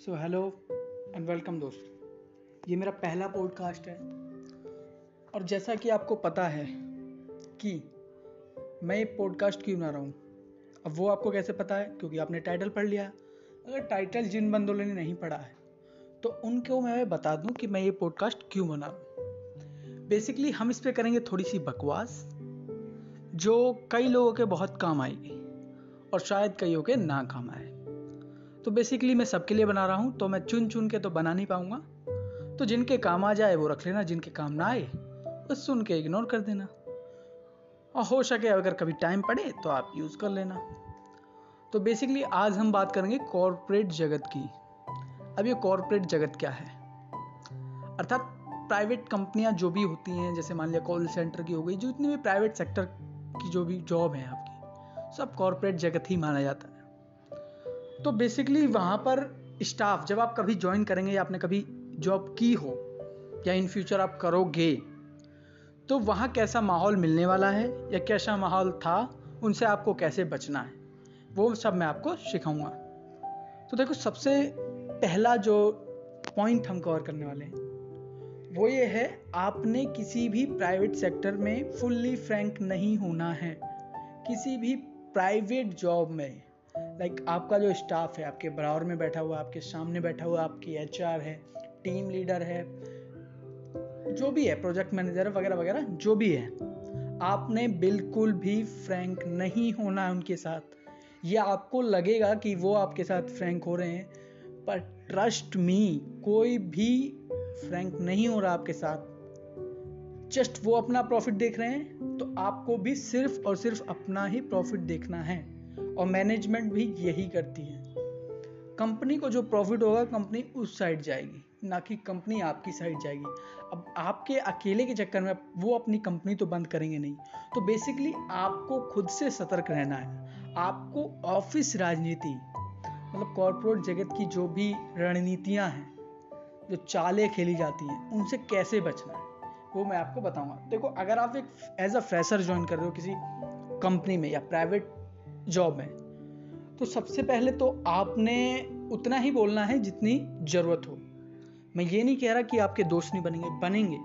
So hello and welcome दोस्त। ये मेरा पहला पॉडकास्ट है। और जैसा कि आपको पता है कि मैं ये पॉडकास्ट क्यों बना रहा हूँ, अब वो आपको कैसे पता है? क्योंकि आपने टाइटल पढ़ लिया। अगर टाइटल जिन बंदों ने नहीं पढ़ा है तो उनको मैं बता दूँ कि मैं ये पॉडकास्ट क्यों बना रहा बेसिकली हम इस पर करेंगे थोड़ी सी बकवास, जो कई लोगों के बहुत काम आएगी, और शायद कईयों के ना काम आए। तो बेसिकली मैं सबके लिए बना रहा हूँ तो मैं चुन चुन के तो बना नहीं पाऊँगा। तो जिनके काम आ जाए, वो रख लेना, जिनके काम ना आए, बस सुन के इग्नोर कर देना। और हो सके अगर कभी टाइम पड़े तो आप यूज़ कर लेना। तो बेसिकली आज हम बात करेंगे कॉरपोरेट जगत की। अब ये कॉरपोरेट जगत क्या है? अर्थात प्राइवेट कंपनियाँ जो भी होती हैं, जैसे मान लिया कॉल सेंटर की हो गई, जो जितनी भी प्राइवेट सेक्टर की जो भी जॉब है आपकी, सब कॉरपोरेट जगत ही माना जाता है। तो बेसिकली वहाँ पर स्टाफ जब आप कभी ज्वाइन करेंगे या आपने कभी जॉब की हो, या इन फ्यूचर आप करोगे तो वहाँ कैसा माहौल मिलने वाला है, या कैसा माहौल था, उनसे आपको कैसे बचना है, वो सब मैं आपको सिखाऊँगा। तो देखो, सबसे पहला जो पॉइंट हम कवर करने वाले हैं, वो ये है, आपने किसी भी प्राइवेट सेक्टर में फुल्ली फ्रैंक नहीं होना है। किसी भी प्राइवेट जॉब में लाइक आपका जो स्टाफ है, आपके बराबर में बैठा हुआ, आपके सामने बैठा हुआ, आपकी एचआर है टीम लीडर है, जो भी है प्रोजेक्ट मैनेजर वगैरह वगैरह, जो भी है, आपने बिल्कुल भी फ्रैंक नहीं होना है उनके साथ। या आपको लगेगा कि वो आपके साथ फ्रैंक हो रहे हैं पर ट्रस्ट मी कोई भी फ्रैंक नहीं हो रहा आपके साथ। जस्ट वो अपना प्रॉफिट देख रहे हैं तो आपको भी सिर्फ़ और सिर्फ़ अपना ही प्रॉफिट देखना है। और मैनेजमेंट भी यही करती है। कंपनी को जो प्रॉफिट होगा कंपनी उस साइड जाएगी, ना कि कंपनी आपकी साइड जाएगी। अब आपके अकेले के चक्कर में वो अपनी कंपनी तो बंद करेंगे नहीं। तो बेसिकली आपको खुद से सतर्क रहना है। आपको ऑफ़िस राजनीति मतलब कॉरपोरेट जगत की जो भी रणनीतियाँ हैं, जो चालें खेली जाती हैं, उनसे कैसे बचना है, वो मैं आपको बताऊँगा। देखो, अगर आप एक एज अ फ्रेशर ज्वाइन कर रहे हो किसी कंपनी में या प्राइवेट जॉब में। तो सबसे पहले तो आपने उतना ही बोलना है जितनी ज़रूरत हो। मैं ये नहीं कह रहा कि आपके दोस्त नहीं बनेंगे बनेंगे,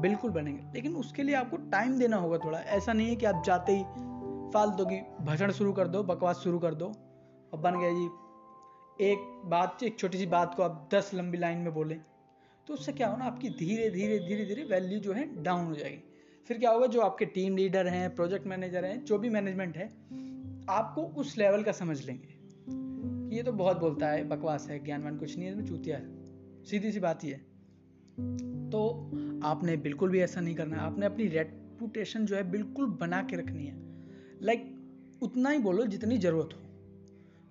बिल्कुल बनेंगे, लेकिन उसके लिए आपको टाइम देना होगा थोड़ा। ऐसा नहीं है कि आप जाते ही फालतू की भाषण शुरू कर दो, बकवास शुरू कर दो और बन गया जी एक बात, एक छोटी सी बात को आप दस लंबी लाइन में बोलें तो उससे क्या होना, आपकी धीरे धीरे धीरे धीरे वैल्यू जो है डाउन हो जाएगी। फिर क्या होगा, जो आपके टीम लीडर हैं प्रोजेक्ट मैनेजर हैं, जो भी मैनेजमेंट है आपको उस लेवल का समझ लेंगे। ये तो बहुत बोलता है बकवास है ज्ञानवान कुछ नहीं है चूतिया है। सीधी सी बात ही है। तो आपने बिल्कुल भी ऐसा नहीं करना आपने अपनी रेपुटेशन जो है बिल्कुल बना के रखनी है। लाइक like, उतना ही बोलो जितनी ज़रूरत हो।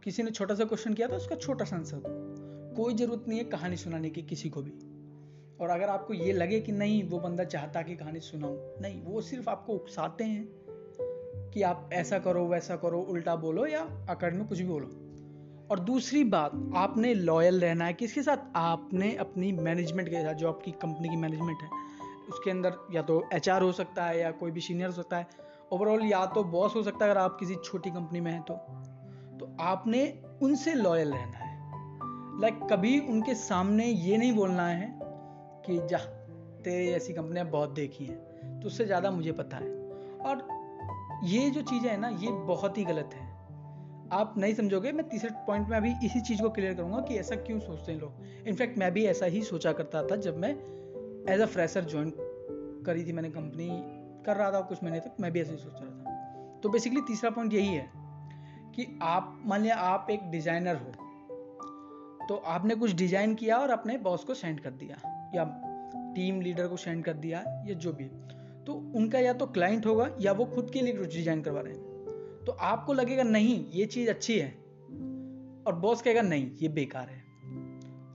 किसी ने छोटा सा क्वेश्चन किया तो उसका छोटा सा आंसर दो। कोई ज़रूरत नहीं है कहानी सुनाने की किसी को भी। और अगर आपको ये लगे कि नहीं वो बंदा चाहता कि कहानी सुनाऊं नहीं वो सिर्फ़ आपको उकसाते हैं। कि आप ऐसा करो वैसा करो उल्टा बोलो या अकड़ में कुछ भी बोलो। और दूसरी बात आपने लॉयल रहना है किसके साथ? आपने अपनी मैनेजमेंट के साथ जो आपकी कंपनी की मैनेजमेंट है उसके अंदर या तो एचआर हो सकता है या कोई भी सीनियर हो सकता है। ओवरऑल या तो बॉस हो सकता है अगर आप किसी छोटी कंपनी में हैं तो। तो आपने उनसे लॉयल रहना है। लाइक like, कभी उनके सामने ये नहीं बोलना है कि जा तेरे ऐसी कंपनियाँ बहुत देखी हैं। तो उससे ज़्यादा मुझे पता है। और ये जो चीज़ें है ना, ये बहुत ही गलत है। आप नहीं समझोगे, मैं तीसरे पॉइंट में अभी इसी चीज़ को क्लियर करूँगा कि ऐसा क्यों सोचते हैं लोग। इनफैक्ट मैं भी ऐसा ही सोचा करता था जब मैं एज अ फ्रेशर ज्वाइन करी थी मैंने कंपनी कर रहा था कुछ महीने तक, मैं भी ऐसा ही सोच रहा था। तो बेसिकली तीसरा पॉइंट यही है कि आप, मान लिया आप एक डिज़ाइनर हो तो आपने कुछ डिज़ाइन किया और अपने बॉस को सेंड कर दिया, या टीम लीडर को सेंड कर दिया, या जो भी। तो उनका या तो क्लाइंट होगा या वो खुद के लिए कुछ डिज़ाइन करवा रहे हैं। तो आपको लगेगा, नहीं, ये चीज़ अच्छी है। और बॉस कहेगा, नहीं, ये बेकार है।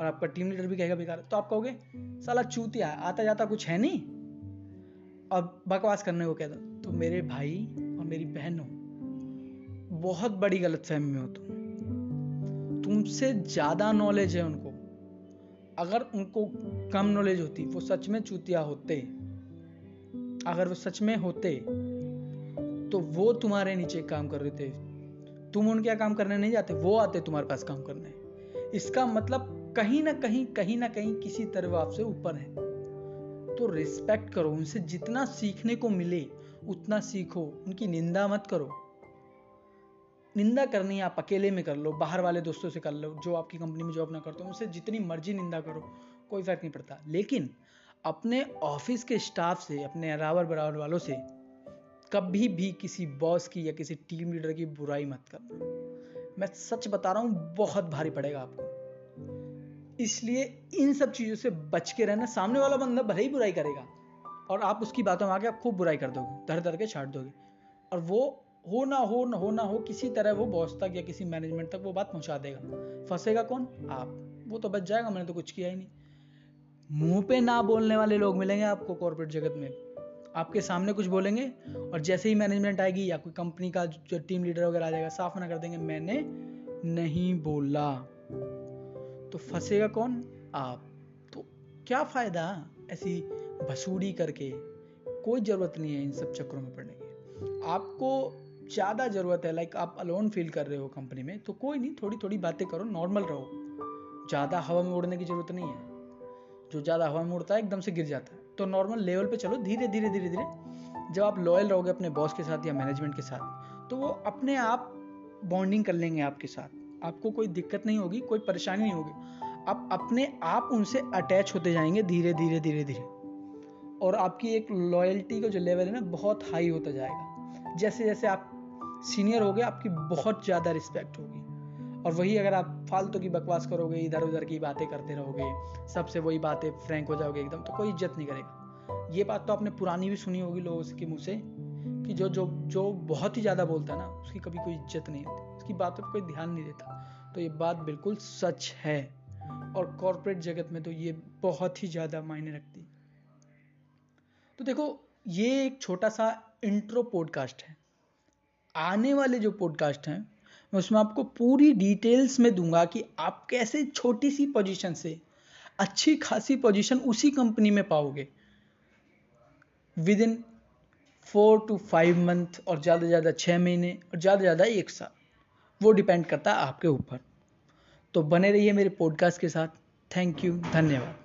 और आपका टीम लीडर भी कहेगा, बेकार है। तो आप कहोगे, साला चूतिया आता जाता कुछ है नहीं? और बकवास करने को कहता तो मेरे भाई और मेरी बहन, बहुत बड़ी गलत फहमी में हो तुम। तुमसे ज़्यादा नॉलेज है उनको। अगर उनको कम नॉलेज होती, वो सच में चूतिया होते। अगर वो सच में होते तो वो तुम्हारे नीचे काम कर रहे थे तुम उनके काम करने नहीं जाते, वो आते तुम्हारे पास काम करने। इसका मतलब कहीं ना कहीं कहीं ना कहीं किसी तरह वो आपसे ऊपर है। तो रिस्पेक्ट करो, उनसे जितना सीखने को मिले, उतना सीखो। उनकी निंदा मत करो। निंदा करनी आप अकेले में कर लो, बाहर वाले दोस्तों से कर लो, जो आपकी कंपनी में जॉब ना करते हो उनसे जितनी मर्ज़ी निंदा करो, कोई फ़र्क नहीं पड़ता। लेकिन अपने ऑफ़िस के स्टाफ से, अपने अरावर बराबर वालों से कभी भी किसी बॉस की या किसी टीम लीडर की बुराई मत करना। मैं सच बता रहा हूँ, बहुत भारी पड़ेगा आपको। इसलिए इन सब चीज़ों से बच के रहना, सामने वाला बंदा भले ही बुराई करेगा, और आप उसकी बातों में आके आप खूब बुराई कर दोगे धर धर के छाट दोगे, और वो हो ना हो ना हो ना हो, किसी तरह वो बॉस तक या किसी मैनेजमेंट तक वो बात पहुँचा देगा। फंसेगा कौन? आप। वो तो बच जाएगा, मैंने तो कुछ किया ही नहीं। मुँह पे ना बोलने वाले लोग मिलेंगे आपको कॉर्पोरेट जगत में। आपके सामने कुछ बोलेंगे और जैसे ही मैनेजमेंट आएगी या कोई कंपनी का जो टीम लीडर वगैरह आ जाएगा, साफ़ ना कर देंगे, मैंने नहीं बोला। तो फंसेगा कौन? आप। तो क्या फ़ायदा ऐसी भसूड़ी करके? कोई ज़रूरत नहीं है इन सब चक्रों में पड़ने की। आपको ज़्यादा ज़रूरत है लाइक आप अलोन फील कर रहे हो कंपनी में तो कोई नहीं थोड़ी थोड़ी बातें करो नॉर्मल रहो। ज़्यादा हवा में उड़ने की ज़रूरत नहीं है। जो ज़्यादा हवा में उड़ता है, एकदम से गिर जाता है। तो नॉर्मल लेवल पे चलो, धीरे धीरे धीरे धीरे, जब आप लॉयल रहोगे अपने बॉस के साथ या मैनेजमेंट के साथ तो वो अपने आप बॉन्डिंग कर लेंगे आपके साथ। आपको कोई दिक्कत नहीं होगी, कोई परेशानी नहीं होगी। आप अपने आप उनसे अटैच होते जाएँगे धीरे धीरे धीरे धीरे। और आपकी एक लॉयल्टी का जो लेवल है ना, बहुत हाई होता जाएगा। जैसे जैसे आप सीनियर हो गए आपकी बहुत ज़्यादा रिस्पेक्ट होगी। और वही अगर आप फालतू की बकवास करोगे इधर उधर की बातें करते रहोगे, सबसे वही बातें फ्रैंक हो जाओगे एकदम तो कोई इज़्ज़त नहीं करेगा। ये बात तो आपने पुरानी भी सुनी होगी लोगों के मुँह से, कि जो जो जो बहुत ही ज़्यादा बोलता है ना, उसकी कभी कोई इज़्ज़त नहीं होती, उसकी बातों पर कोई ध्यान नहीं देता। तो ये बात बिल्कुल सच है। और कॉरपोरेट जगत में तो ये बहुत ही ज़्यादा मायने रखती तो देखो, ये एक छोटा सा इंट्रो पॉडकास्ट है। आने वाले जो पॉडकास्ट हैं मैं उसमें आपको पूरी डिटेल्स में दूँगा कि आप कैसे छोटी सी पोजीशन से अच्छी खासी पोजीशन उसी कंपनी में पाओगे। Within four two five month और ज़्यादा से ज़्यादा छः महीने और ज़्यादा से ज़्यादा एक साल, वो डिपेंड करता है आपके ऊपर। तो बने रहिए मेरे पॉडकास्ट के साथ। थैंक यू धन्यवाद।